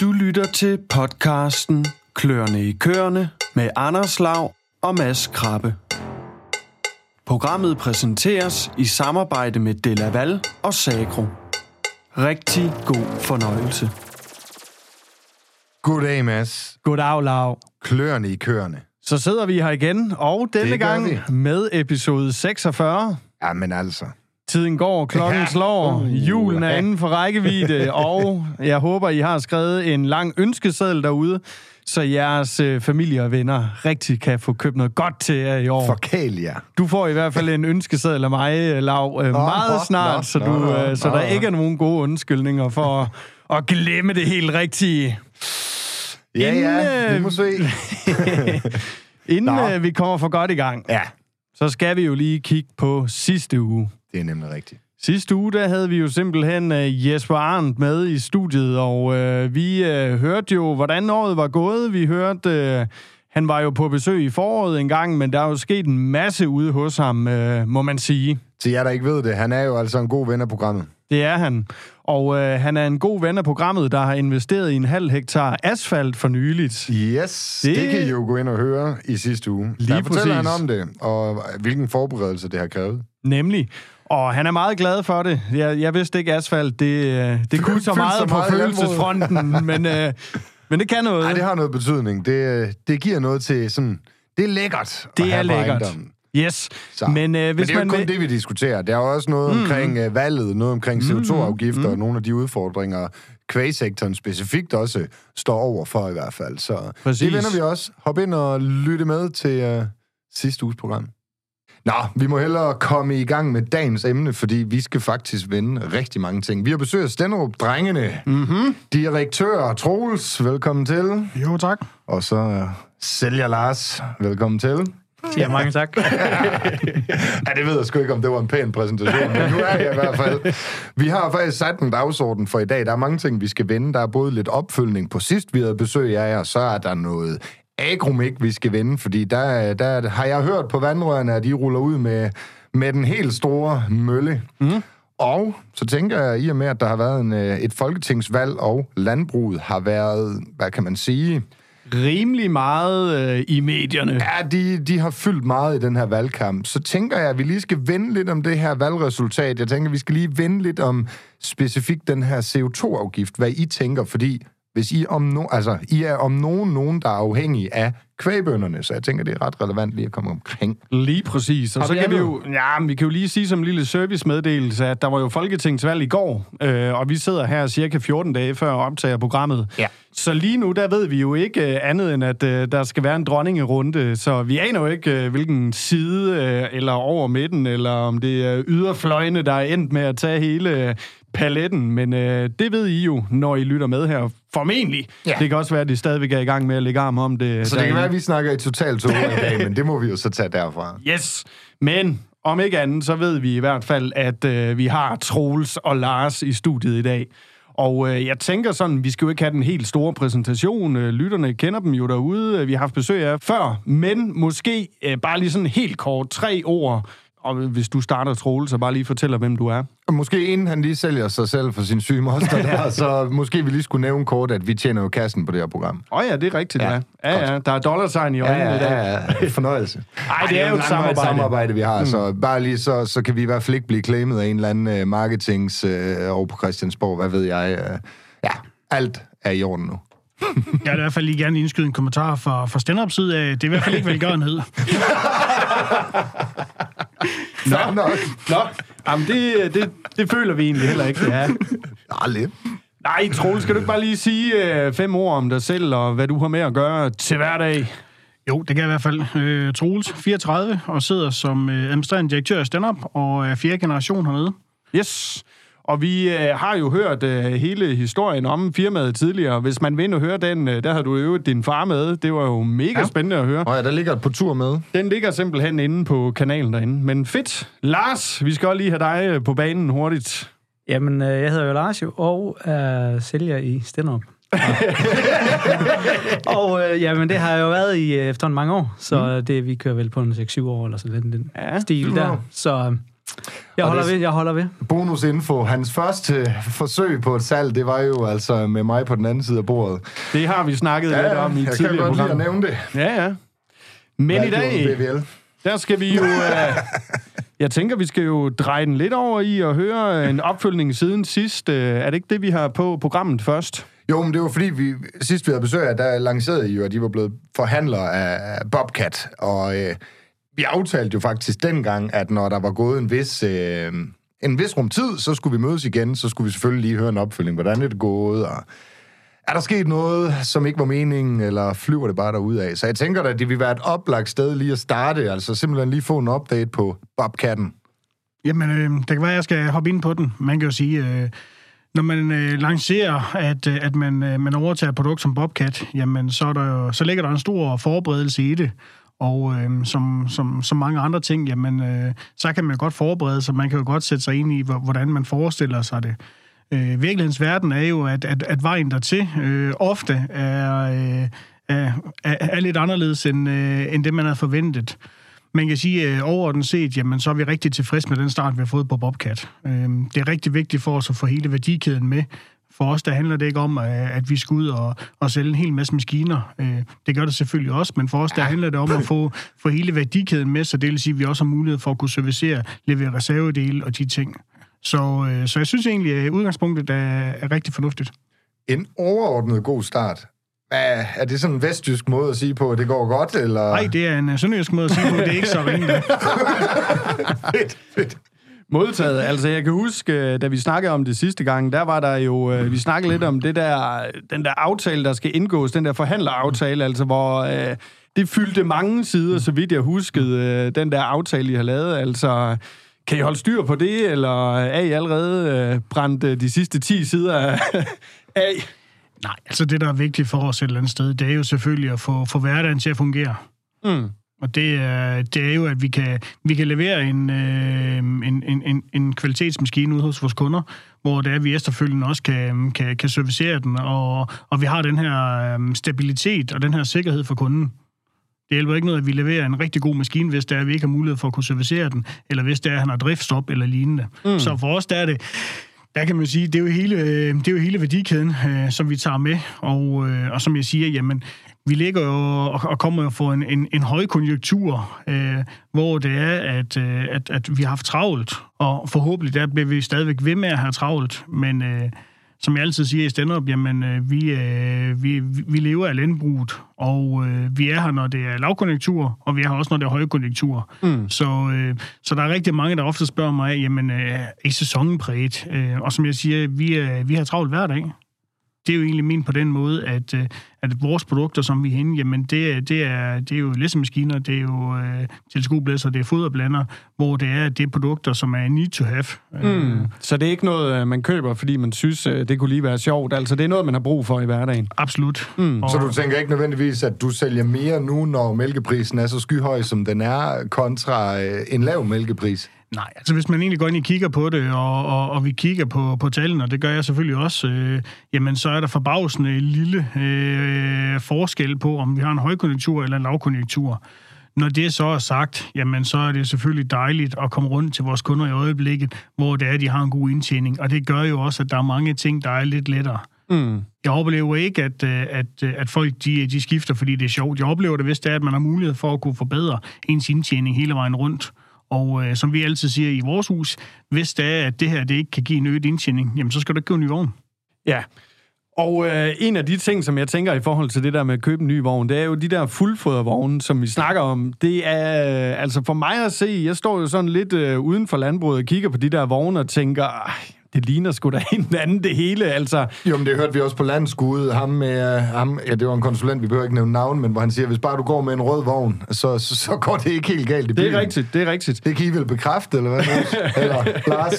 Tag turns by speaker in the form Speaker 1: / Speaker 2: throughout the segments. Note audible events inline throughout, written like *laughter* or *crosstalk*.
Speaker 1: Du lytter til podcasten Klørne i Kørne med Anders Lav og Mads Krabbe. Programmet præsenteres i samarbejde med Delaval og Sagro. Rigtig god fornøjelse.
Speaker 2: Goddag, Mads.
Speaker 3: Goddag, Lav.
Speaker 2: Kløerne i køerne.
Speaker 3: Så sidder vi her igen, og denne
Speaker 2: Det gør
Speaker 3: gang
Speaker 2: vi.
Speaker 3: med episode 46.
Speaker 2: Ja, men altså.
Speaker 3: Tiden går, klokken
Speaker 2: Ja.
Speaker 3: slår,
Speaker 2: Uh,
Speaker 3: julen er
Speaker 2: ja.
Speaker 3: inden for rækkevidde, *laughs* og jeg håber, I har skrevet en lang ønskeseddel derude, så jeres øh, familie og venner rigtig kan få købt noget godt til jer i år.
Speaker 2: Forkæl jer.
Speaker 3: Du får i hvert fald en ønskeseddel af mig, øh, Lav, øh, meget
Speaker 2: nå,
Speaker 3: snart,
Speaker 2: nå,
Speaker 3: så,
Speaker 2: nå,
Speaker 3: du,
Speaker 2: nå,
Speaker 3: øh, så
Speaker 2: nå,
Speaker 3: der
Speaker 2: nå.
Speaker 3: ikke er nogen gode undskyldninger for at, at glemme det helt rigtige.
Speaker 2: Ja,
Speaker 3: Inden,
Speaker 2: ja, vi
Speaker 3: øh,
Speaker 2: må se. *laughs*
Speaker 3: Inden
Speaker 2: Nå.
Speaker 3: øh, vi kommer for godt i gang,
Speaker 2: Ja,
Speaker 3: så skal vi jo lige kigge på sidste uge.
Speaker 2: Det er nemlig rigtigt.
Speaker 3: Sidste uge, der havde vi jo simpelthen uh, Jesper Arndt med i studiet, og uh, vi uh, hørte jo, hvordan året var gået. Vi hørte, uh, han var jo på besøg i foråret en gang, men der er jo sket en masse ude hos ham, uh, må man sige.
Speaker 2: Til jer, der ikke ved det, han er jo altså en god ven af programmet.
Speaker 3: Det er han. Og uh, han er en god ven af programmet, der har investeret i en halv hektar asfalt for nyligt.
Speaker 2: Yes,
Speaker 3: Det-
Speaker 2: det, det kan I jo gå ind og høre i sidste uge.
Speaker 3: Lige
Speaker 2: der fortæller
Speaker 3: præcis.
Speaker 2: han om det, og hvilken forberedelse det har krævet.
Speaker 3: Nemlig. Og han er meget glad for det. Jeg, jeg vidste ikke, asfalt, det, øh, det *laughs* kunne så meget
Speaker 2: så
Speaker 3: på
Speaker 2: meget
Speaker 3: følelsesfronten, men, øh, men det kan noget.
Speaker 2: Nej, det har noget betydning. Det, det giver noget til sådan... Det er lækkert
Speaker 3: Det er lækkert.
Speaker 2: ejendommen.
Speaker 3: Yes,
Speaker 2: Så.
Speaker 3: men øh,
Speaker 2: Men
Speaker 3: hvis
Speaker 2: det er jo
Speaker 3: man...
Speaker 2: kun det, vi diskuterer. Der er også noget mm. omkring uh, valget, noget omkring CO2-afgifter, mm. og nogle af de udfordringer, kvægsektoren specifikt også står over for i hvert fald. Så
Speaker 3: Præcis.
Speaker 2: det vender vi også. Hop ind og lytte med til uh, sidste uges program. Nå, vi må hellere komme i gang med dagens emne, fordi vi skal faktisk vende rigtig mange ting. Vi har besøg af Stenderup-drengene. Mm-hmm. Direktør Troels, velkommen til.
Speaker 4: Jo, tak.
Speaker 2: Og så uh, sælger Lars, velkommen til.
Speaker 4: Ja, mange tak. *laughs*
Speaker 2: Ja, det ved jeg sgu ikke, om det var en pæn præsentation, men nu er jeg i hvert fald. Vi har faktisk sat en dagsorden for i dag. Der er mange ting, vi skal vende. Der er både lidt opfølgning på sidst, vi havde besøg af jer, så er der noget agromik, vi skal vende, fordi der, der har jeg hørt på vandrørene, at I ruller ud med, med den helt store mølle. Mm. Og så tænker jeg, i og med, at der har været en, øh, et folketingsvalg, og landbruget har været, hvad kan man sige,
Speaker 3: rimelig meget øh, i medierne.
Speaker 2: Ja, de, de har fyldt meget i den her valgkamp. Så tænker jeg, at vi lige skal vende lidt om det her valgresultat. Jeg tænker, at vi skal lige vende lidt om specifikt den her CO2-afgift, hvad I tænker, fordi hvis I, om no, altså, I er om nogen, nogen, der er afhængige af kvægbønderne, så jeg tænker, det er ret relevant lige at komme omkring.
Speaker 3: Lige præcis. Og
Speaker 2: Har
Speaker 3: så
Speaker 2: vi
Speaker 3: kan vi jo, ja, vi kan jo lige sige som en lille servicemeddelelse, at der var jo folketingsvalg i går, øh, og vi sidder her cirka 14 dage før optager programmet.
Speaker 2: Ja.
Speaker 3: Så lige nu, der ved vi jo ikke øh, andet end, at øh, der skal være en dronningerunde, så vi aner jo ikke, øh, hvilken side, øh, eller over midten, eller om det er yderfløjene, der er endt med at tage hele øh, paletten, men øh, det ved I jo, når I lytter med her. Formentlig.
Speaker 2: Ja.
Speaker 3: Det kan også være, at de stadigvæk er i gang med at lægge arm om det.
Speaker 2: Så det kan være, at vi snakker i totalt to i dag, *laughs* men det må vi jo så tage derfra.
Speaker 3: Yes, men om ikke andet, så ved vi i hvert fald, at øh, vi har Troels og Lars i studiet i dag. Og øh, jeg tænker sådan, vi skal jo ikke have den helt store præsentation. Øh, lytterne kender dem jo derude. Vi har haft besøg af før. Men måske øh, bare lige sådan helt kort tre ord. Og hvis du starter, Troels, så bare lige fortæller, hvem du er.
Speaker 2: Og måske inden han lige sælger sig selv for sin syge moster *laughs* der, så måske vi lige skulle nævne kort, at vi tjener jo kassen på det her program.
Speaker 3: Åh oh, ja, det er rigtigt,
Speaker 2: Ja,
Speaker 3: ja. Ja, ja, der er dollartegn i øjnene i dag.
Speaker 2: ja. Fornøjelse. *laughs*
Speaker 3: Ej, det er jo et samarbejde.
Speaker 2: samarbejde, vi har. Mm. Så bare lige så, så kan vi i hvert fald ikke blive claimet af en eller anden uh, marketings uh, over på Christiansborg. Hvad ved jeg? Uh, ja, alt er i orden nu. *laughs*
Speaker 4: Jeg vil i hvert fald lige gerne indskyde en kommentar fra, fra stand side af. Det er i hvert fald ikke velgørenhed.
Speaker 2: Nå, nok.
Speaker 3: Nå, jamen det, det, det føler vi egentlig heller ikke, det er.
Speaker 2: Nå, lidt.
Speaker 3: Nej, Troels, skal du ikke bare lige sige øh, fem ord om dig selv, og hvad du har med at gøre til hverdag?
Speaker 4: Jo, det kan jeg i hvert fald. Øh, Troels, 34, og sidder som øh, administrerende direktør i stand og er fjerde generation hernede.
Speaker 3: Yes. Og vi øh, har jo hørt øh, hele historien om firmaet tidligere. Hvis man vil ind og høre den, øh, der har du jo din far med. Det var jo mega ja. Spændende at høre.
Speaker 2: Nå ja, der ligger et på tur med.
Speaker 3: Den ligger simpelthen inde på kanalen derinde. Men fedt. Lars, vi skal også lige have dig øh, på banen hurtigt.
Speaker 5: Jamen, øh, jeg hedder jo Lars jo, og er sælger i Stenop. *laughs* og øh, jamen, det har jeg jo været i øh, efterhånden mange år, så mm. det, vi kører vel på en 6-7 år, eller sådan den, den
Speaker 3: Ja,
Speaker 5: stil der. Så øh, Jeg holder
Speaker 2: det-
Speaker 5: ved, jeg holder ved.
Speaker 2: Bonusinfo. Hans første forsøg på et salg, det var jo altså med mig på den anden side af bordet.
Speaker 3: Det har vi snakket lidt om i
Speaker 2: jeg kan
Speaker 3: tidligere
Speaker 2: godt lide at nævne det.
Speaker 3: Ja, ja. Men i
Speaker 2: Jeg har
Speaker 3: dag,
Speaker 2: BVL.
Speaker 3: der skal vi jo... Uh, *laughs* jeg tænker, vi skal jo dreje den lidt over i og høre en opfølgning siden sidst. Uh, er det ikke det, vi har på programmet først?
Speaker 2: Jo, men det var fordi, vi, sidst vi havde besøg af, der lancerede I jo, at de var blevet forhandlere af Bobcat, og øh, vi aftalte jo faktisk dengang, at når der var gået en vis, øh, en vis rum tid, så skulle vi mødes igen, så skulle vi selvfølgelig lige høre en opfølging, hvordan er det gået, og er der sket noget, som ikke var meningen, eller flyver det bare derud af? Så jeg tænker da, at det vil være et oplagt sted lige at starte, altså simpelthen lige få en update på Bobcatten.
Speaker 4: Jamen, øh, det kan være, at jeg skal hoppe ind på den. Man kan jo sige, øh, når man øh, lancerer, at, øh, at man, øh, man overtager et produkt som Bobcat, jamen, så, er der jo, så ligger der en stor forberedelse i det. Og øh, som, som, som mange andre ting, jamen, øh, så kan man jo godt forberede sig. Man kan jo godt sætte sig ind i, hvordan man forestiller sig det. Øh, virkelighedens verden er jo, at, at, at vejen dertil øh, ofte er, øh, er, er, lidt anderledes, end, øh, end det, man havde forventet. Man kan sige, at overordnet set, jamen, så er vi rigtig tilfredse med den start, vi har fået på Bobcat. Øh, det er rigtig vigtigt for os at få hele værdikæden med. For os, der handler det ikke om, øh, at vi skal ud og, og sælge en hel masse maskiner. Øh, Det gør det selvfølgelig også, men for os, der handler det om at få, få hele værdikæden med, så det vil sige, at vi også har mulighed for at kunne servicere, levere reservedele og de ting. Så, øh, så jeg synes egentlig, at udgangspunktet er, er rigtig fornuftigt.
Speaker 2: En overordnet god start. Hvad, er det sådan en vestjysk måde at sige på, at det går godt, eller?
Speaker 4: Nej, det er en sønderjysk måde at sige på, det er ikke så ringe. *laughs*
Speaker 2: fedt, fedt.
Speaker 3: Modtaget. Altså, jeg kan huske, øh, da vi snakkede om det sidste gang, der var der jo... øh, Vi snakkede lidt om det der, den der aftale, der skal indgås, den der forhandleraftale, altså hvor... Øh, det fyldte mange sider, så vidt jeg huskede, øh, den der aftale, I har lavet. Altså, kan I holde styr på det, eller er I allerede øh, brændt øh, de sidste 10 sider *laughs* af?
Speaker 4: Nej, altså det, der er vigtigt for os et eller andet sted, det er jo selvfølgelig at få, få hverdagen til at fungere.
Speaker 3: Mm.
Speaker 4: Og det er, det er jo, at vi kan, vi kan levere en, øh, en, en, en, kvalitetsmaskine ud hos vores kunder, hvor det er, at vi efterfølgende også kan, kan, kan servicere den, og, og vi har den her øh, stabilitet og den her sikkerhed for kunden. Det hjælper ikke noget, at vi leverer en rigtig god maskine, hvis det er, at vi ikke har mulighed for at kunne servicere den, eller hvis det er, at han har driftstop eller lignende. Mm. Så for os, der er det, der kan man sige, det er jo hele, øh, det er jo hele værdikæden, øh, som vi tager med, og, øh, og som jeg siger, jamen, vi ligger jo og, kommer jo for en, en, en højkonjunktur, øh, hvor det er, at, øh, at, at vi har haft travlt, og forhåbentlig der bliver vi stadigvæk ved med at have travlt, men øh, som jeg altid siger i stand jamen, øh, vi, øh, vi, vi lever af landbruget, og øh, vi er her, når det er lavkonjunktur, og vi er her også, når det er højkonjunktur. Mm. Så, øh, så der er rigtig mange, der ofte spørger mig, jamen, øh, er I sæsonen præget? Øh, og som jeg siger, vi, øh, vi har travlt hver dag. Det er jo egentlig ment på den måde, at, øh, at vores produkter, som vi henne, jamen det, er- det, er, det er jo læsemaskiner, det er jo øh, teleskopblæser, det er foderblander, hvor det er, det er produkter, som er need to have. Øh,
Speaker 3: Mm. Så det er ikke noget, øh, man køber, fordi man synes, det kunne lige være sjovt. Altså, det er noget, man har brug for i hverdagen.
Speaker 4: Absolut.
Speaker 3: Mm.
Speaker 4: Og,
Speaker 2: Så du tænker ikke nødvendigvis, at du sælger mere nu, når mælkeprisen er så skyhøj, som den er, kontra en lav mælkepris?
Speaker 4: Nej, altså hvis man egentlig går ind og kigger på det, og, og, og vi kigger på, på tallene, og det gør jeg selvfølgelig også, øh, jamen så er der forbavsende lille øh, forskel på, om vi har en højkonjunktur eller en lavkonjunktur. Når det så er sagt, jamen så er det selvfølgelig dejligt at komme rundt til vores kunder i øjeblikket, hvor det er, at de har en god indtjening. Og det gør jo også, at der er mange ting, der er lidt lettere.
Speaker 3: Mm.
Speaker 4: Jeg oplever ikke, at, øh, at, øh, at folk de, de skifter, fordi det er sjovt. Jeg oplever det, hvis det er, at man har mulighed for at kunne forbedre ens indtjening hele vejen rundt. Og øh, som vi altid siger i vores hus, hvis det er, at det her det ikke kan give en øget indtjening, jamen så skal du ikke købe en ny vogn.
Speaker 3: Ja. Og øh, en af de ting, som jeg tænker i forhold til det der med at købe en ny vogn, det er jo de der fuldfodervogne, som vi snakker om. Det er, øh, altså for mig at se, jeg står jo sådan lidt øh, uden for landbruget og kigger på de der vogne og tænker, det ligner sgu da en anden det hele, altså.
Speaker 2: Jo, men det hørte vi også på landskud. Ham med, øh, ham, ja, det var en konsulent, vi behøver ikke nævne navn, men hvor han siger, hvis bare du går med en rød vogn, så, så, så går det ikke helt galt i
Speaker 3: Det
Speaker 2: bilen.
Speaker 3: er rigtigt, det er rigtigt.
Speaker 2: Det kan I vel bekræfte, eller hvad? *laughs* Eller Lars?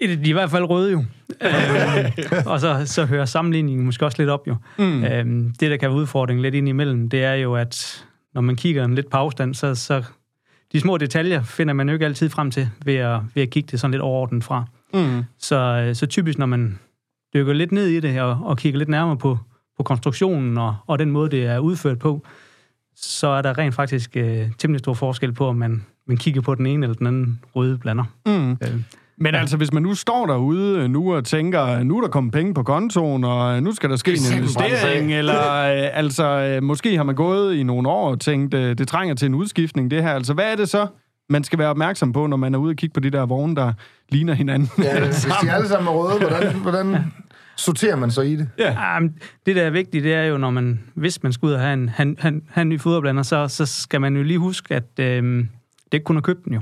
Speaker 5: De er i hvert fald røde jo. øhm, *laughs* og så, så hører sammenligningen måske også lidt op jo. Mm. Øhm, det, der kan være udfordringen lidt ind imellem, det er jo, at når man kigger en lidt på afstand, så, så de små detaljer finder man jo ikke altid frem til ved at, ved at kigge det sådan lidt overordnet fra.
Speaker 3: Mm.
Speaker 5: Så, så typisk, når man dykker lidt ned i det og, og kigger lidt nærmere på, på konstruktionen og, og den måde, det er udført på, så er der rent faktisk øh, temmelig stor forskel på, om man, man kigger på den ene eller den anden røde blander.
Speaker 3: Mm.
Speaker 5: Øh,
Speaker 3: Men altså, hvis man nu står derude øh, nu og tænker, nu er der kommet penge på kontoen, og øh, nu skal der ske en investering, eller øh, altså, øh, måske har man gået i nogle år og tænkt, øh, det trænger til en udskiftning, det her. Altså, hvad er det så, man skal være opmærksom på, når man er ude og kigge på de der vogne, der ligner hinanden?
Speaker 2: Ja, hvis de alle sammen er røde, hvordan, *laughs* hvordan sorterer man så i det?
Speaker 3: Ja.
Speaker 5: Men det, der er vigtigt, det er jo, når man, hvis man skal ud og have en, have, have, have en ny foderblander, så, så skal man jo lige huske, at øh, det ikke kun er købt den jo.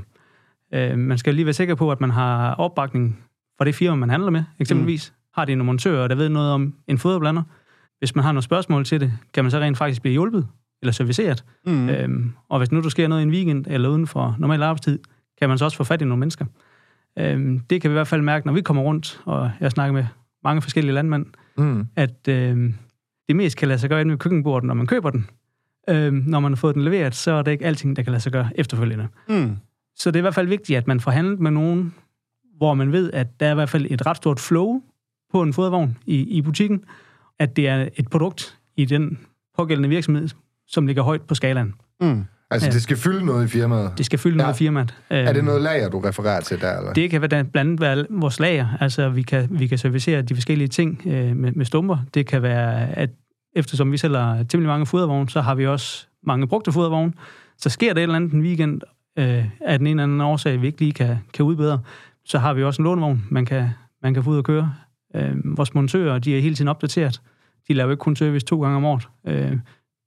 Speaker 5: Øh, man skal lige være sikker på, at man har opbakning fra det firma, man handler med. Eksempelvis mm. har de en montør, der ved noget om en foderblander. Hvis man har nogle spørgsmål til det, kan man så rent faktisk blive hjulpet eller serviceret.
Speaker 3: Mm.
Speaker 5: Øhm, og hvis nu der sker noget i en weekend eller uden for normal arbejdstid, kan man så også få fat i nogle mennesker. Øhm, det kan vi i hvert fald mærke, når vi kommer rundt, og jeg snakker med mange forskellige landmænd,
Speaker 2: Mm.
Speaker 5: at øhm, det mest kan lade sig gøre inde ved køkkenbordet, når man køber den. Øhm, når man har fået den leveret, så er det ikke alting, der kan lade sig gøre efterfølgende.
Speaker 3: Mm.
Speaker 5: Så det er i hvert fald vigtigt, at man får handlet med nogen, hvor man ved, at der er i hvert fald et ret stort flow på en fodervogn i, i butikken, at det er et produkt i den pågældende virksomhed, som ligger højt på skalaen.
Speaker 3: Mm.
Speaker 2: Altså,
Speaker 5: Ja.
Speaker 2: det skal fylde noget i firmaet.
Speaker 5: Det skal fylde
Speaker 2: Ja.
Speaker 5: noget af firmaet.
Speaker 2: Er det
Speaker 5: Øhm,
Speaker 2: noget lager, du refererer til der, eller?
Speaker 5: Det kan være blandt andet være vores lager. Altså, vi kan, vi kan servicere de forskellige ting øh, med, med stumper. Det kan være, at eftersom vi sælger temmelig mange fodervogne, så har vi også mange brugte fodervogne. Så sker der et eller andet en weekend, øh, af den ene eller anden årsag, vi ikke lige kan, kan udbedre, så har vi også en lånevogn, man kan, man kan få ud og køre. Øh, vores montører, de er hele tiden opdateret. De laver ikke kun service to gange om året. Øh,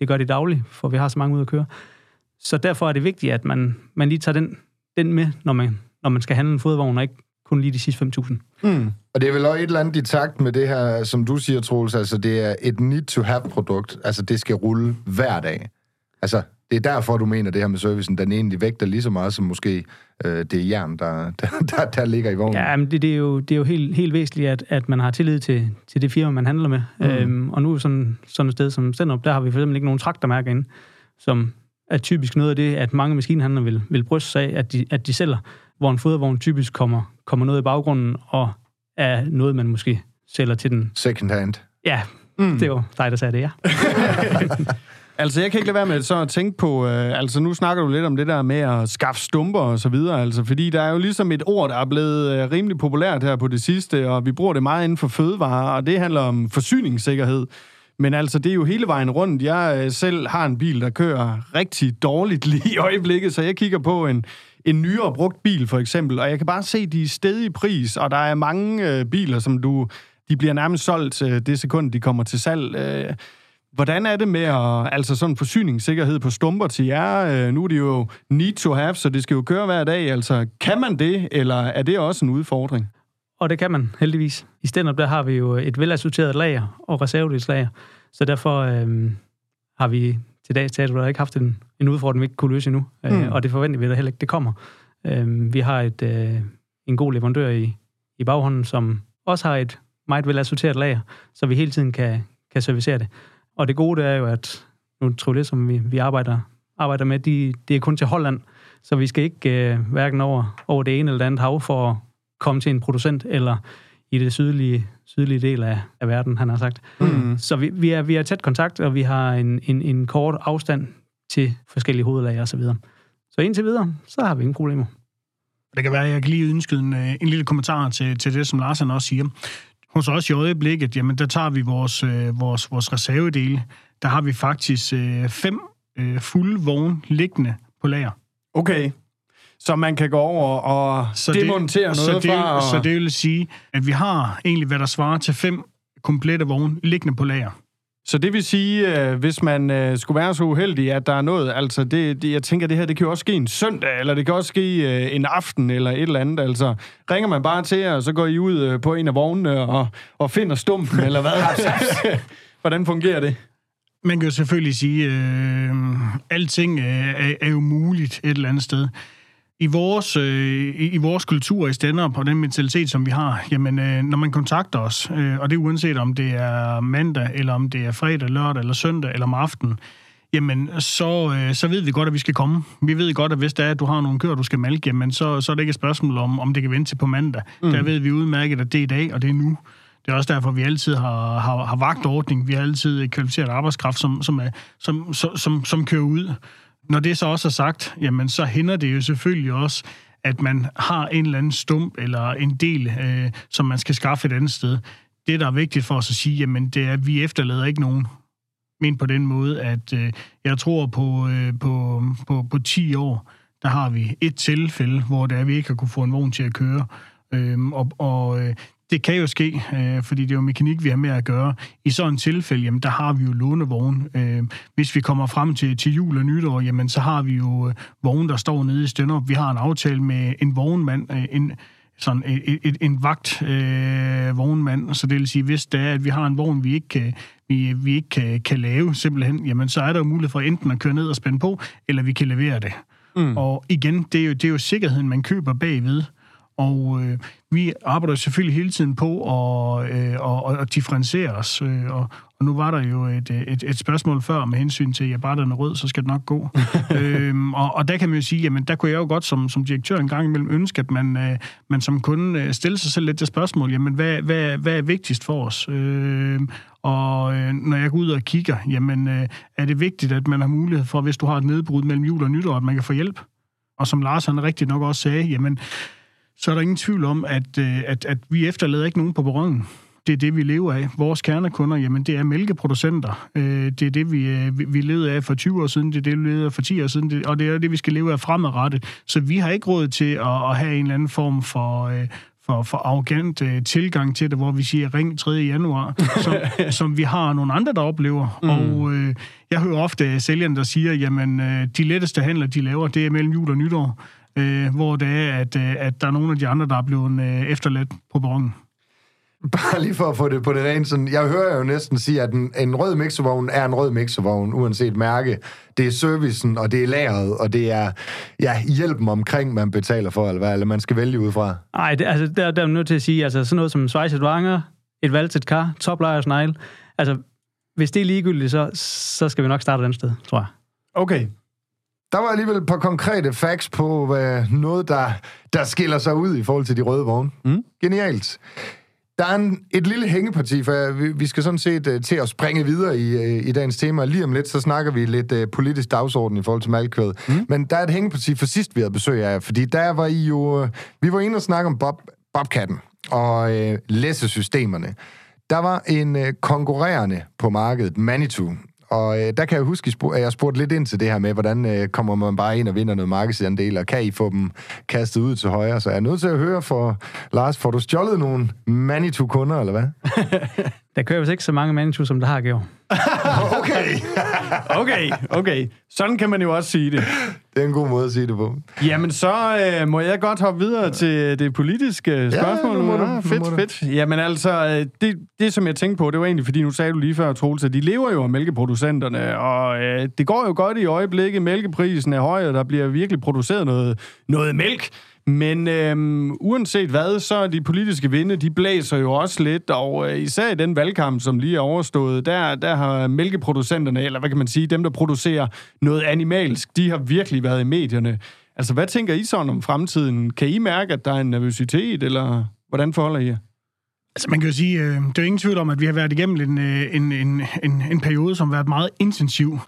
Speaker 5: det gør de dagligt, for vi har så mange ud at køre. Så derfor er det vigtigt, at man, man lige tager den, den med, når man, når man skal handle en fodvogn, og ikke kun lige de sidste 5.000.
Speaker 3: Mm.
Speaker 2: Og det er vel også et eller andet i takt med det her, som du siger, Troels, altså det er et need-to-have-produkt. Altså det skal rulle hver dag. Altså det er derfor, du mener det her med servicen, den egentlig vægter lige så meget som måske øh, det er jern, der, *laughs* der, der, der ligger i vognen.
Speaker 5: Ja, men det, det er jo, det er jo helt, helt væsentligt, at, at man har tillid til, til det firma, man handler med. Mm. Øhm, og nu sådan, sådan et sted som Stenderup, der har vi for eksempel ikke nogen traktormærker inde, som er typisk noget af det, at mange maskinhandlere vil, vil bryste sig af, at de, at de sælger, hvor en fodervogn typisk kommer, kommer noget i baggrunden, og er noget, man måske sælger til den.
Speaker 2: Second hand.
Speaker 5: Ja, mm. det var dig, der sagde det, ja. *laughs* *laughs*
Speaker 3: Altså, jeg kan ikke lade være med så at tænke på, øh, altså nu snakker du lidt om det der med at skaffe stumper og så videre, altså fordi der er jo ligesom et ord, der er blevet øh, rimelig populært her på det sidste, og vi bruger det meget inden for fødevarer, og det handler om forsyningssikkerhed. Men altså, det er jo hele vejen rundt. Jeg øh, selv har en bil, der kører rigtig dårligt lige i øjeblikket, så jeg kigger på en, en nyere brugt bil, for eksempel, og jeg kan bare se, de er stedige pris, og der er mange øh, biler, som du, de bliver nærmest solgt øh, det sekund, de kommer til salg. Øh, Hvordan er det med at, altså sådan forsyningssikkerhed på stumper til jer? Øh, Nu er det jo need to have, så det skal jo køre hver dag. Altså, kan man det, eller er det også en udfordring?
Speaker 5: Og det kan man heldigvis. I Stenderup, der har vi jo et velassorteret lager og reservedelslager, så derfor øhm, har vi til dags dato ikke haft en, en udfordring, vi ikke kunne løse endnu. Mm. Øh, og det forventer vi da heller ikke, det kommer. Øhm, vi har et, øh, en god leverandør i, i baghånden, som også har et meget velassorteret lager, så vi hele tiden kan, kan servicere det. Og det gode det er jo, at jeg det, som vi, vi arbejder, arbejder med, de, det er kun til Holland, så vi skal ikke øh, hverken over, over det ene eller det andet hav for at komme til en producent, eller i det sydlige, sydlige del af, af verden, han har sagt.
Speaker 3: Mm.
Speaker 5: Så vi, vi, er, vi er tæt kontakt, og vi har en, en, en kort afstand til forskellige hovedlager osv. Så, så indtil videre, så har vi ingen problemer.
Speaker 4: Det kan være, at jeg kan lige ønske en, øh, en lille kommentar til, til det, som Lars han også siger. Hos os i øjeblikket, jamen der tager vi vores, øh, vores, vores reservedele. Der har vi faktisk øh, fem øh, fulde vogne liggende på lager.
Speaker 3: Okay. Så man kan gå over og så demontere
Speaker 4: det,
Speaker 3: noget
Speaker 4: så det,
Speaker 3: fra... Og...
Speaker 4: Så det vil sige, at vi har egentlig, hvad der svarer til fem komplette vogne liggende på lager.
Speaker 3: Så det vil sige, øh, hvis man øh, skulle være så uheldig, at der er noget, altså det, det, jeg tænker, det her, det kan jo også ske en søndag, eller det kan også ske øh, en aften, eller et eller andet, altså ringer man bare til jer, og så går I ud øh, på en af vognene og, og finder stumpen, eller hvad? *laughs* *laughs* Hvordan fungerer det?
Speaker 4: Man kan jo selvfølgelig sige, øh, alting er, er, er jo muligt et eller andet sted. I vores, øh, i, vores kultur i Stenderup og den mentalitet, som vi har, jamen, øh, når man kontakter os, øh, og det er uanset om det er mandag, eller om det er fredag, lørdag eller søndag, eller om aftenen, jamen, så, øh, så ved vi godt, at vi skal komme. Vi ved godt, at hvis der er, at du har nogle køer, du skal malke, jamen, så, så er det ikke et spørgsmål om, om det kan vente til på mandag. Mm. Der ved vi udmærket, at det er i dag, og det er nu. Det er også derfor, vi altid har, har, har vagtordning. Vi har altid kvalificeret arbejdskraft, som, som, er, som, som, som, som kører ud. Når det så også er sagt, jamen så hænder det jo selvfølgelig også, at man har en eller anden stump eller en del, øh, som man skal skaffe et andet sted. Det, der er vigtigt for os at sige, jamen det er, at vi efterlader ikke nogen. Men på den måde, at øh, jeg tror på, øh, på, på, på 10 år, der har vi et tilfælde, hvor det er, vi ikke har kunne få en vogn til at køre. Øhm, og og øh, det kan jo ske, øh, fordi det er jo mekanik, vi har med at gøre. I sådan et tilfælde, jamen, der har vi jo lånevogn. Øh, hvis vi kommer frem til, til jul og nytår, jamen, så har vi jo øh, vogne, der står nede i Stønderup. Vi har en aftale med en vognmand, øh, en, sådan et, et, en vagt øh, vognmand, så det vil sige, hvis det er, at vi har en vogn, vi ikke kan, vi, vi ikke kan, kan lave simpelthen, jamen så er der jo mulighed for enten at køre ned og spænde på, eller vi kan levere det. Mm. Og igen, det er, jo, det er jo sikkerheden, man køber bagved. Og øh, vi arbejder selvfølgelig hele tiden på at, øh, at, at differentiere os. Øh, og, og nu var der jo et, et, et spørgsmål før med hensyn til, at ja, bare den er rød, så skal det nok gå. *laughs* øhm, og, og der kan man jo sige, jamen der kunne jeg jo godt som, som direktør en gang imellem ønske, at man, øh, man som kunde øh, stiller sig selv lidt det spørgsmål, jamen hvad, hvad, hvad er vigtigst for os? Øh, og øh, når jeg går ud og kigger, jamen øh, er det vigtigt, at man har mulighed for, hvis du har et nedbrud mellem jul og nytår, at man kan få hjælp? Og som Lars han rigtigt nok også sagde, jamen så er der ingen tvivl om, at, øh, at, at vi efterlader ikke nogen på perronen. Det er det, vi lever af. Vores kernekunder, jamen det er mælkeproducenter. Øh, det er det, vi, øh, vi levede af for 20 år siden, det er det, vi levede af for 10 år siden, og det er det, vi skal leve af fremadrettet. Så vi har ikke råd til at, at have en eller anden form for, for, for arrogant tilgang til det, hvor vi siger ring 3. januar, *laughs* som, som vi har nogle andre, der oplever. Mm. Og øh, jeg hører ofte sælgerne, der siger, jamen de letteste handler, de laver, det er mellem jul og nytår øh, hvor det er, at, øh, at der er nogle af de andre, der er blevet øh, efterladt på perronen.
Speaker 2: Bare lige for at få det på det rene, sådan, jeg hører jo næsten sige, at en, en rød mixervogn er en rød mixervogn, uanset mærke. Det er servicen, og det er lageret, og det er ja, hjælpen omkring, man betaler for, eller hvad, eller man skal vælge ud fra.
Speaker 5: Nej, altså, der, der er nødt til at sige, altså sådan noget som svejset vanger, et valgtet kar, toplejers altså hvis det er ligegyldigt, så, så skal vi nok starte den sted, tror jeg.
Speaker 3: Okay,
Speaker 2: der var alligevel et par konkrete facts på hvad, noget, der, der skiller sig ud i forhold til de røde vogne. Mm. Genialt. Der er en, et lille hængeparti, for vi, vi skal sådan set uh, til at springe videre i, uh, i dagens tema. Lige om lidt, så snakker vi lidt uh, politisk dagsorden i forhold til malkvæd. Mm. Men der er et hængeparti for sidst, vi havde besøg af, fordi der var I jo... Uh, vi var inde og snakke om Bob, Bobkatten og uh, læssesystemerne. Der var en uh, konkurrerende på markedet, Manitou, og øh, der kan jeg huske, at jeg spurgte lidt ind til det her med, hvordan øh, kommer man bare ind og vinder noget markedsandel, og kan I få dem kastet ud til højre? Så jeg er nødt til at høre for Lars, får du stjålet nogle Manitou-kunder, eller hvad? *laughs*
Speaker 5: der kører vist ikke så mange Manitou, som der har, gjort. *laughs* *laughs*
Speaker 2: okay. *laughs*
Speaker 3: okay, okay. Sådan kan man jo også sige det.
Speaker 2: Det er en god måde at sige det på.
Speaker 3: Jamen, så øh, må jeg godt hoppe videre til det politiske spørgsmål.
Speaker 2: Ja, nu må du,
Speaker 3: ja, fedt,
Speaker 2: nu må
Speaker 3: fedt. Jamen altså, øh, det, det som jeg tænkte på, det var egentlig, fordi nu sagde du lige før, Troels, at de lever jo af mælkeproducenterne, og øh, det går jo godt i øjeblikket. Mælkeprisen er høj, og der bliver virkelig produceret noget, noget mælk. Men øhm, uanset hvad, så er de politiske vinde, de blæser jo også lidt, og øh, især i den valgkamp, som lige er overstået, der, der har mælkeproducenterne, eller hvad kan man sige, dem der producerer noget animalsk, de har virkelig været i medierne. Altså, hvad tænker I sådan om fremtiden? Kan I mærke, at der er en nervøsitet, eller hvordan forholder I jer?
Speaker 4: Altså, man kan jo sige, øh, det er ingen tvivl om, at vi har været igennem en, øh, en, en, en, en periode, som har været meget intensiv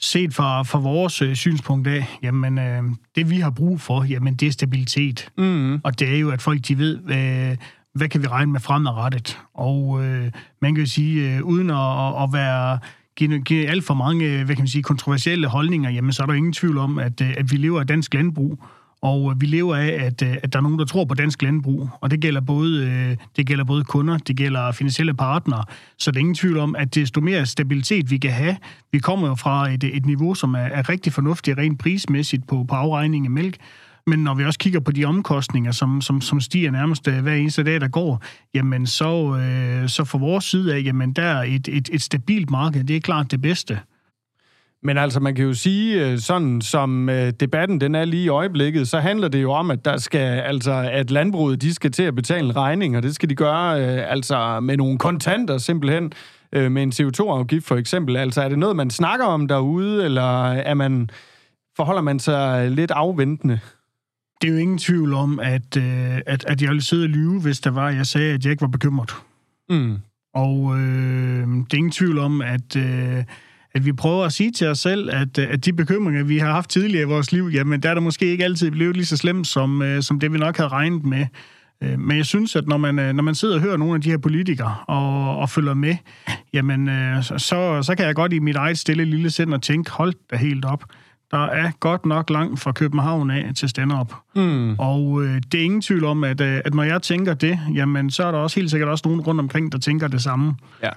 Speaker 4: set fra, fra vores øh, synspunkt af, jamen øh, det vi har brug for, jamen det er stabilitet. Mm. Og det er jo, at folk de ved, øh, hvad kan vi regne med fremadrettet. Og øh, man kan jo sige, øh, uden at, at være give, give alt for mange hvad kan man sige, kontroversielle holdninger, jamen så er der ingen tvivl om, at, øh, at vi lever af dansk landbrug. Og vi lever af, at, øh, at der er nogen, der tror på dansk landbrug, og det gælder både, øh, det gælder både kunder, det gælder finansielle partnere. Så det er ingen tvivl om, at desto mere stabilitet vi kan have, vi kommer jo fra et, et niveau, som er, er rigtig fornuftigt rent prismæssigt på, på afregning af mælk, men når vi også kigger på de omkostninger, som, som, som stiger nærmest øh, hver eneste dag, der går, jamen så, øh, så fra vores side af, jamen der er et, et, et stabilt marked, det er klart det bedste.
Speaker 3: Men altså, man kan jo sige, øh, sådan som øh, debatten den er lige i øjeblikket, så handler det jo om, at der skal, altså, at landbruget, de skal til at betale en regning, og det skal de gøre øh, altså med nogle kontanter simpelthen, med en CO2-afgift for eksempel. Altså, er det noget, man snakker om derude, eller er man, forholder man sig lidt afventende?
Speaker 4: Det er jo ingen tvivl om, at, at, at jeg ville sidde og lyve, hvis der var, jeg sagde, at jeg ikke var bekymret. Mm. Og øh, det er ingen tvivl om, at... Øh, at vi prøver at sige til os selv, at, at de bekymringer, vi har haft tidligere i vores liv, jamen der er der måske ikke altid blevet lige så slemt, som, øh, som det vi nok havde regnet med. Øh, men jeg synes, at når man, øh, når man sidder og hører nogle af de her politikere og, og følger med, jamen så, så kan jeg godt i mit eget stille lille sind og tænke, hold da helt op. Der er godt nok langt fra København af til Stenderup. Mm. Og øh, det er ingen tvivl om, at, øh, at når jeg tænker det, jamen så er der også helt sikkert også nogen rundt omkring, der tænker det samme.
Speaker 3: Ja.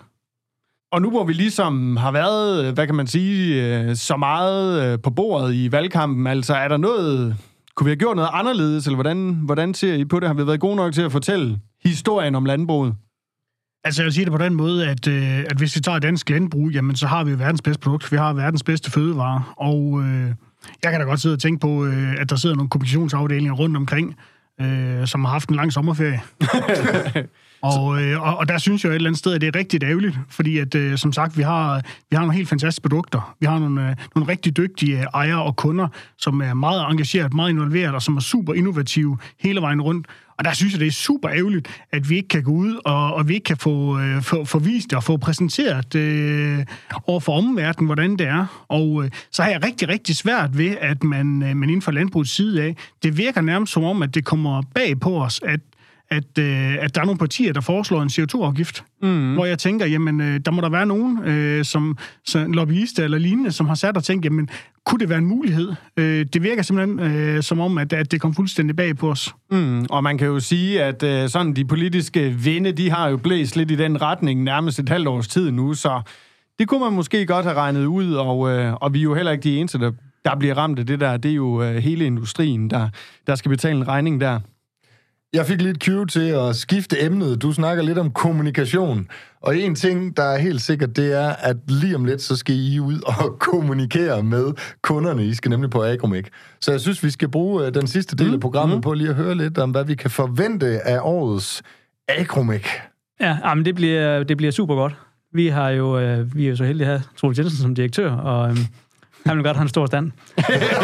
Speaker 3: Og nu hvor vi ligesom har været, hvad kan man sige, så meget på bordet i valgkampen, altså er der noget, kunne vi have gjort noget anderledes, eller hvordan, hvordan ser I på det? Har vi været gode nok til at fortælle historien om landbruget?
Speaker 4: Altså, jeg vil sige det på den måde, at, øh, at hvis vi tager dansk landbrug, jamen, så har vi verdens bedste produkt. Vi har verdens bedste fødevare. Og øh, jeg kan da godt sidde og tænke på, øh, at der sidder nogle kommunikationsafdelinger rundt omkring, øh, som har haft en lang sommerferie. *laughs* Og, øh, og, og der synes jeg et eller andet sted, at det er rigtig ærgerligt, fordi at, øh, som sagt, vi har, vi har nogle helt fantastiske produkter. Vi har nogle, øh, nogle rigtig dygtige øh, ejere og kunder, som er meget engageret, meget involveret, og som er super innovative hele vejen rundt. Og der synes jeg, det er super ærgerligt, at vi ikke kan gå ud, og, og vi ikke kan få, øh, få, få vist og få præsenteret øh, over for omverdenen, hvordan det er. Og øh, så har jeg rigtig, rigtig svært ved, at man, øh, man inden for landbrugets side af, det virker nærmest som om, at det kommer bag på os, at at, øh, at der er nogle partier, der foreslår en CO2-afgift. Mm. Hvor jeg tænker, jamen, øh, der må der være nogen, øh, som, som lobbyister eller lignende, som har sat og tænkt, jamen, kunne det være en mulighed? Øh, det virker simpelthen øh, som om, at, at det kom fuldstændig bag på os.
Speaker 3: Mm. Og man kan jo sige, at øh, sådan de politiske vinde, de har jo blæst lidt i den retning nærmest et halvt års tid nu, så det kunne man måske godt have regnet ud, og, øh, og vi er jo heller ikke de eneste, der, der bliver ramt af det der. Det er jo øh, hele industrien, der, der skal betale en regning der.
Speaker 2: Jeg fik lidt cue til at skifte emnet. Du snakker lidt om kommunikation. Og en ting, der er helt sikkert, det er, at lige om lidt, så skal I ud og *laughs* kommunikere med kunderne. I skal nemlig på Agromik. Så jeg synes, vi skal bruge øh, den sidste del af mm, programmet mm. på lige at høre lidt om, hvad vi kan forvente af årets Agromik.
Speaker 5: Ja, men det bliver, det bliver super godt. Vi har jo, øh, vi er jo så heldige at have Troels Jensen som direktør, og øh, han vil godt have en stor stand.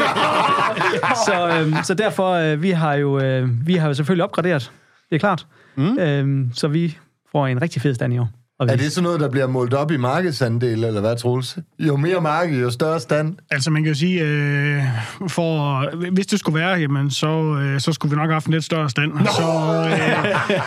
Speaker 5: *laughs* så, øhm, så derfor, øh, vi, har jo, øh, vi har jo selvfølgelig opgraderet. Det er klart. Mm. Øhm, så vi får en rigtig fed stand i år.
Speaker 2: Er det sådan noget, der bliver målt op i markedsandel, eller hvad, Troels? Jo mere marked, jo større stand.
Speaker 4: Altså, man kan jo sige, øh, for, hvis det skulle være, jamen, så, øh, så skulle vi nok have haft en lidt større stand. Så,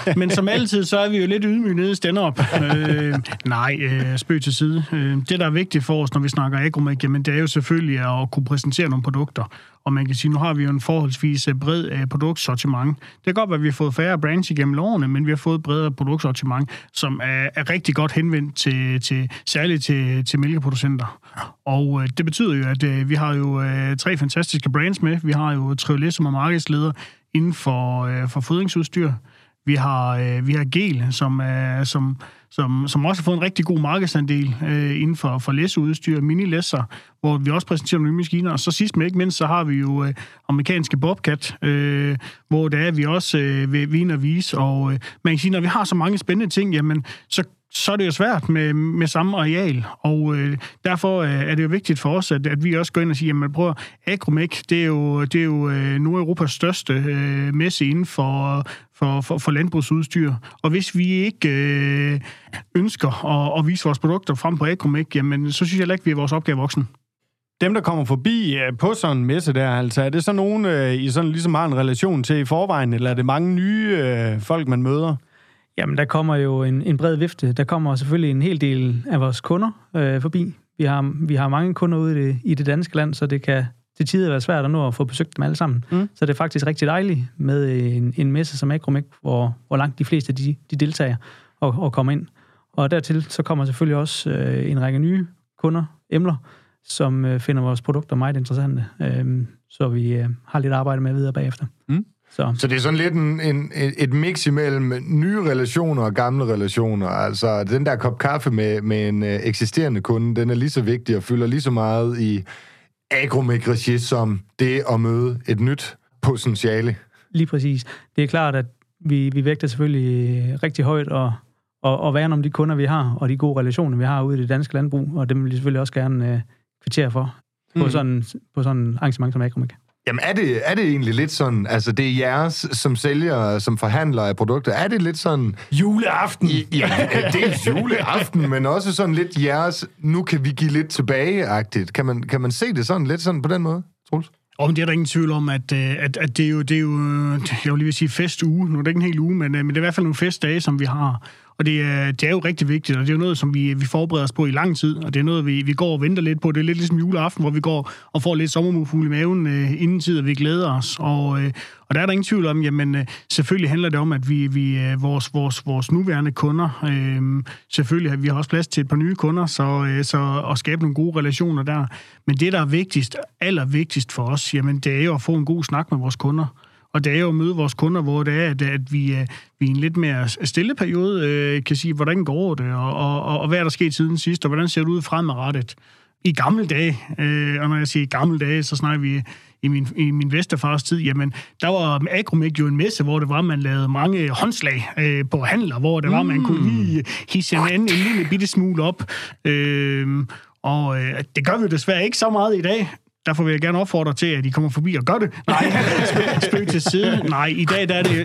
Speaker 4: øh, men som altid, så er vi jo lidt ydmyge nede i stand op. Øh, nej, øh, spøg til side. Øh, det, der er vigtigt for os, når vi snakker agromæk, jamen, det er jo selvfølgelig at kunne præsentere nogle produkter. Og man kan sige, nu har vi jo en forholdsvis øh, bred uh, produktsortiment. Det kan godt være, at vi har fået færre brands igennem årene, men vi har fået et bredere produktsortiment, som er, er rigtig godt henvendt til, til særligt til, til mælkeproducenter. Og uh, det betyder jo, at uh, vi har jo uh, tre fantastiske brands med. Vi har jo Triolet, som er markedsleder inden for, uh, for fodringsudstyr. Vi har, uh, vi har Gel, som, er, som som, som også har fået en rigtig god markedsandel øh, inden for, for læseudstyr, mini-læsser, hvor vi også præsenterer nogle nye maskiner. Og så sidst men ikke mindst, så har vi jo øh, amerikanske Bobcat, øh, hvor der er vi også øh, ved vin og vise. Og øh, man kan sige, når vi har så mange spændende ting, jamen, så så er det jo svært med, med samme areal, og øh, derfor øh, er det jo vigtigt for os, at, at vi også går ind og siger, jamen prøv Agromec, det er jo, det er jo øh, Nordeuropas største øh, messe inden for, for, for, for landbrugsudstyr, og hvis vi ikke øh, ønsker at, at vise vores produkter frem på Agromec, jamen så synes jeg heller ikke, vi er vores opgave voksen.
Speaker 3: Dem, der kommer forbi øh, på sådan en messe der, altså, er det så nogen, øh, I sådan ligesom har en relation til i forvejen, eller er det mange nye øh, folk, man møder?
Speaker 5: Jamen, der kommer jo en, en bred vifte. Der kommer selvfølgelig en hel del af vores kunder øh, forbi. Vi har, vi har mange kunder ude i det, i det danske land, så det kan til tider være svært at nå at få besøgt dem alle sammen. Mm. Så det er faktisk rigtig dejligt med en, en messe som Agromec, hvor, hvor langt de fleste de, de deltager og, og kommer ind. Og dertil så kommer selvfølgelig også øh, en række nye kunder, emler, som øh, finder vores produkter meget interessante. Øh, så vi øh, har lidt arbejde med videre bagefter. Mm.
Speaker 2: Så. så det er sådan lidt en, en, et mix imellem nye relationer og gamle relationer. Altså, den der kop kaffe med, med en uh, eksisterende kunde, den er lige så vigtig og fylder lige så meget i agromik som det at møde et nyt potentiale.
Speaker 5: Lige præcis. Det er klart, at vi, vi vægter selvfølgelig rigtig højt og, og, og værne om de kunder, vi har, og de gode relationer, vi har ude i det danske landbrug, og dem vil vi selvfølgelig også gerne uh, kvittere for på, mm. sådan, på sådan en arrangement som Agromik.
Speaker 2: Jamen, er det, er det egentlig lidt sådan, altså det er jeres som sælger, som forhandler af produkter, er det lidt sådan...
Speaker 3: Juleaften!
Speaker 2: I, ja, dels juleaften, men også sådan lidt jeres, nu kan vi give lidt tilbage-agtigt. Kan man, kan man se det sådan lidt sådan på den måde, Troels?
Speaker 4: Og det er der ingen tvivl om, at, øh, at, at det, er jo, det er jo, øh, jeg vil lige sige festuge. Nu er det ikke en hel uge, men, øh, men det er i hvert fald nogle festdage, som vi har. Og det er, det er jo rigtig vigtigt, og det er jo noget, som vi, vi forbereder os på i lang tid, og det er noget, vi, vi går og venter lidt på. Det er lidt ligesom juleaften, hvor vi går og får lidt sommermugfugle i maven øh, inden tid, og vi glæder os. Og, øh, og der er der ingen tvivl om, jamen øh, selvfølgelig handler det om, at vi, vi øh, vores, vores, vores nuværende kunder, øh, selvfølgelig vi har også plads til et par nye kunder, så, øh, så at skabe nogle gode relationer der. Men det, der er vigtigst, allervigtigst for os, jamen det er jo at få en god snak med vores kunder. Og det er jo at møde vores kunder, hvor det er, at, at vi, øh, vi i en lidt mere stille periode øh, kan sige, hvordan går det, og, og, og, hvad er der sket siden sidst, og hvordan ser det ud fremadrettet. I gamle dage, øh, og når jeg siger gamle dage, så snakker vi i min, i min vesterfars tid, jamen, der var Agromik jo en messe, hvor det var, man lavede mange håndslag øh, på handler, hvor det var, man kunne lige hisse en, en lille bitte smule op. Øh, og øh, det gør vi desværre ikke så meget i dag. Derfor vil jeg gerne opfordre til, at I kommer forbi og gør det. Nej, spøg til side. Nej, i dag der er det, i dag,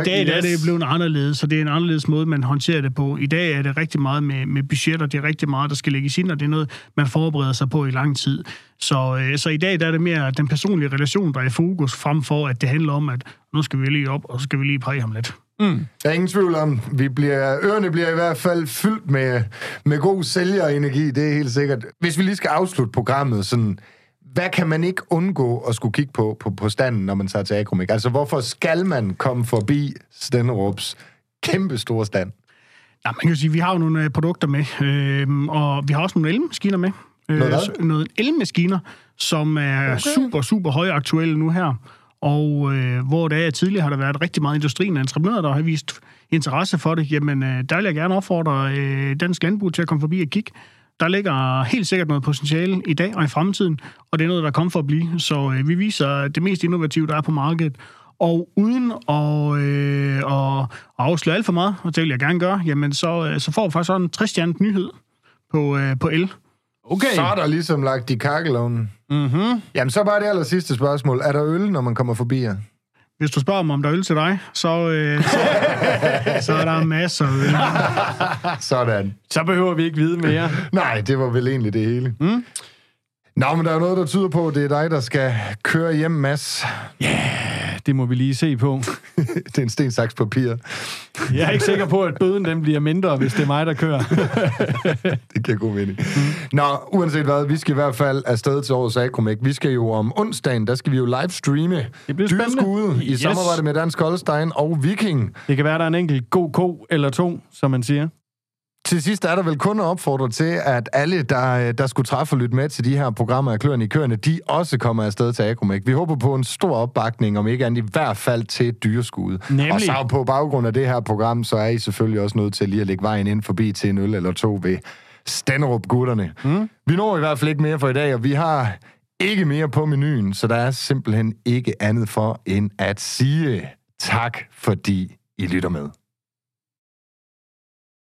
Speaker 4: i dag der er det blevet anderledes, så det er en anderledes måde, man håndterer det på. I dag er det rigtig meget med, med budgetter, det er rigtig meget, der skal lægges ind, og det er noget, man forbereder sig på i lang tid. Så, øh, så i dag der er det mere den personlige relation, der er i fokus, frem for at det handler om, at nu skal vi lige op, og så skal vi lige præge ham lidt.
Speaker 2: Mm. Der er ingen tvivl om, vi bliver, ørerne bliver i hvert fald fyldt med, med god sælgerenergi, det er helt sikkert. Hvis vi lige skal afslutte programmet, sådan, hvad kan man ikke undgå at skulle kigge på på, på standen, når man tager til Agromik? Altså, hvorfor skal man komme forbi Stenderups kæmpe store stand?
Speaker 4: Ja, man kan sige, vi har jo nogle øh, produkter med, øh, og vi har også nogle elmaskiner med.
Speaker 2: Øh, noget,
Speaker 4: noget elmaskiner, som er okay. super, super højaktuelle nu her og øh, hvor det er, tidligere har der været rigtig meget industrien og entreprenører, der har vist interesse for det, jamen øh, der vil jeg gerne opfordre øh, dansk landbrug til at komme forbi og kigge. Der ligger helt sikkert noget potentiale i dag og i fremtiden, og det er noget, der kommer for at blive. Så øh, vi viser det mest innovative, der er på markedet. Og uden at, øh, at afsløre alt for meget, og det vil jeg gerne gøre, jamen så, øh, så får vi faktisk sådan en 60 nyhed på, øh, på el.
Speaker 2: Okay. Så er der ligesom lagt i kakkelovnen. Mm-hmm. Jamen, så bare det aller sidste spørgsmål. Er der øl, når man kommer forbi jer?
Speaker 4: Hvis du spørger mig, om der er øl til dig, så, øh, så, så er der masser af øl. *laughs*
Speaker 2: Sådan.
Speaker 3: Så behøver vi ikke vide mere. *laughs*
Speaker 2: Nej, det var vel egentlig det hele. Mm? Nå, men der er noget, der tyder på, at det er dig, der skal køre hjem, Mads.
Speaker 3: Yeah, det må vi lige se på. *laughs*
Speaker 2: det er en sten, saks, papir.
Speaker 3: Jeg er ikke sikker på, at bøden den bliver mindre, hvis det er mig, der kører. *laughs*
Speaker 2: det giver god mening. Mm. Nå, uanset hvad, vi skal i hvert fald afsted til årets Akromæk. Vi skal jo om onsdagen, der skal vi jo livestreame
Speaker 3: spændende.
Speaker 2: i yes. samarbejde med Dansk Holstein og Viking.
Speaker 3: Det kan være, der er en enkelt god ko eller to, som man siger.
Speaker 2: Til sidst er der vel kun at opfordre til, at alle, der, der skulle træffe og lytte med til de her programmer af Kløerne i Køerne, de også kommer afsted til Agromæk. Vi håber på en stor opbakning, om ikke andet i hvert fald til dyreskud.
Speaker 3: Nemlig.
Speaker 2: Og så på baggrund af det her program, så er I selvfølgelig også nødt til lige at lægge vejen ind forbi til en øl eller to ved Stenderup-gutterne. Mm. Vi når i hvert fald ikke mere for i dag, og vi har ikke mere på menuen, så der er simpelthen ikke andet for end at sige tak, fordi I lytter med.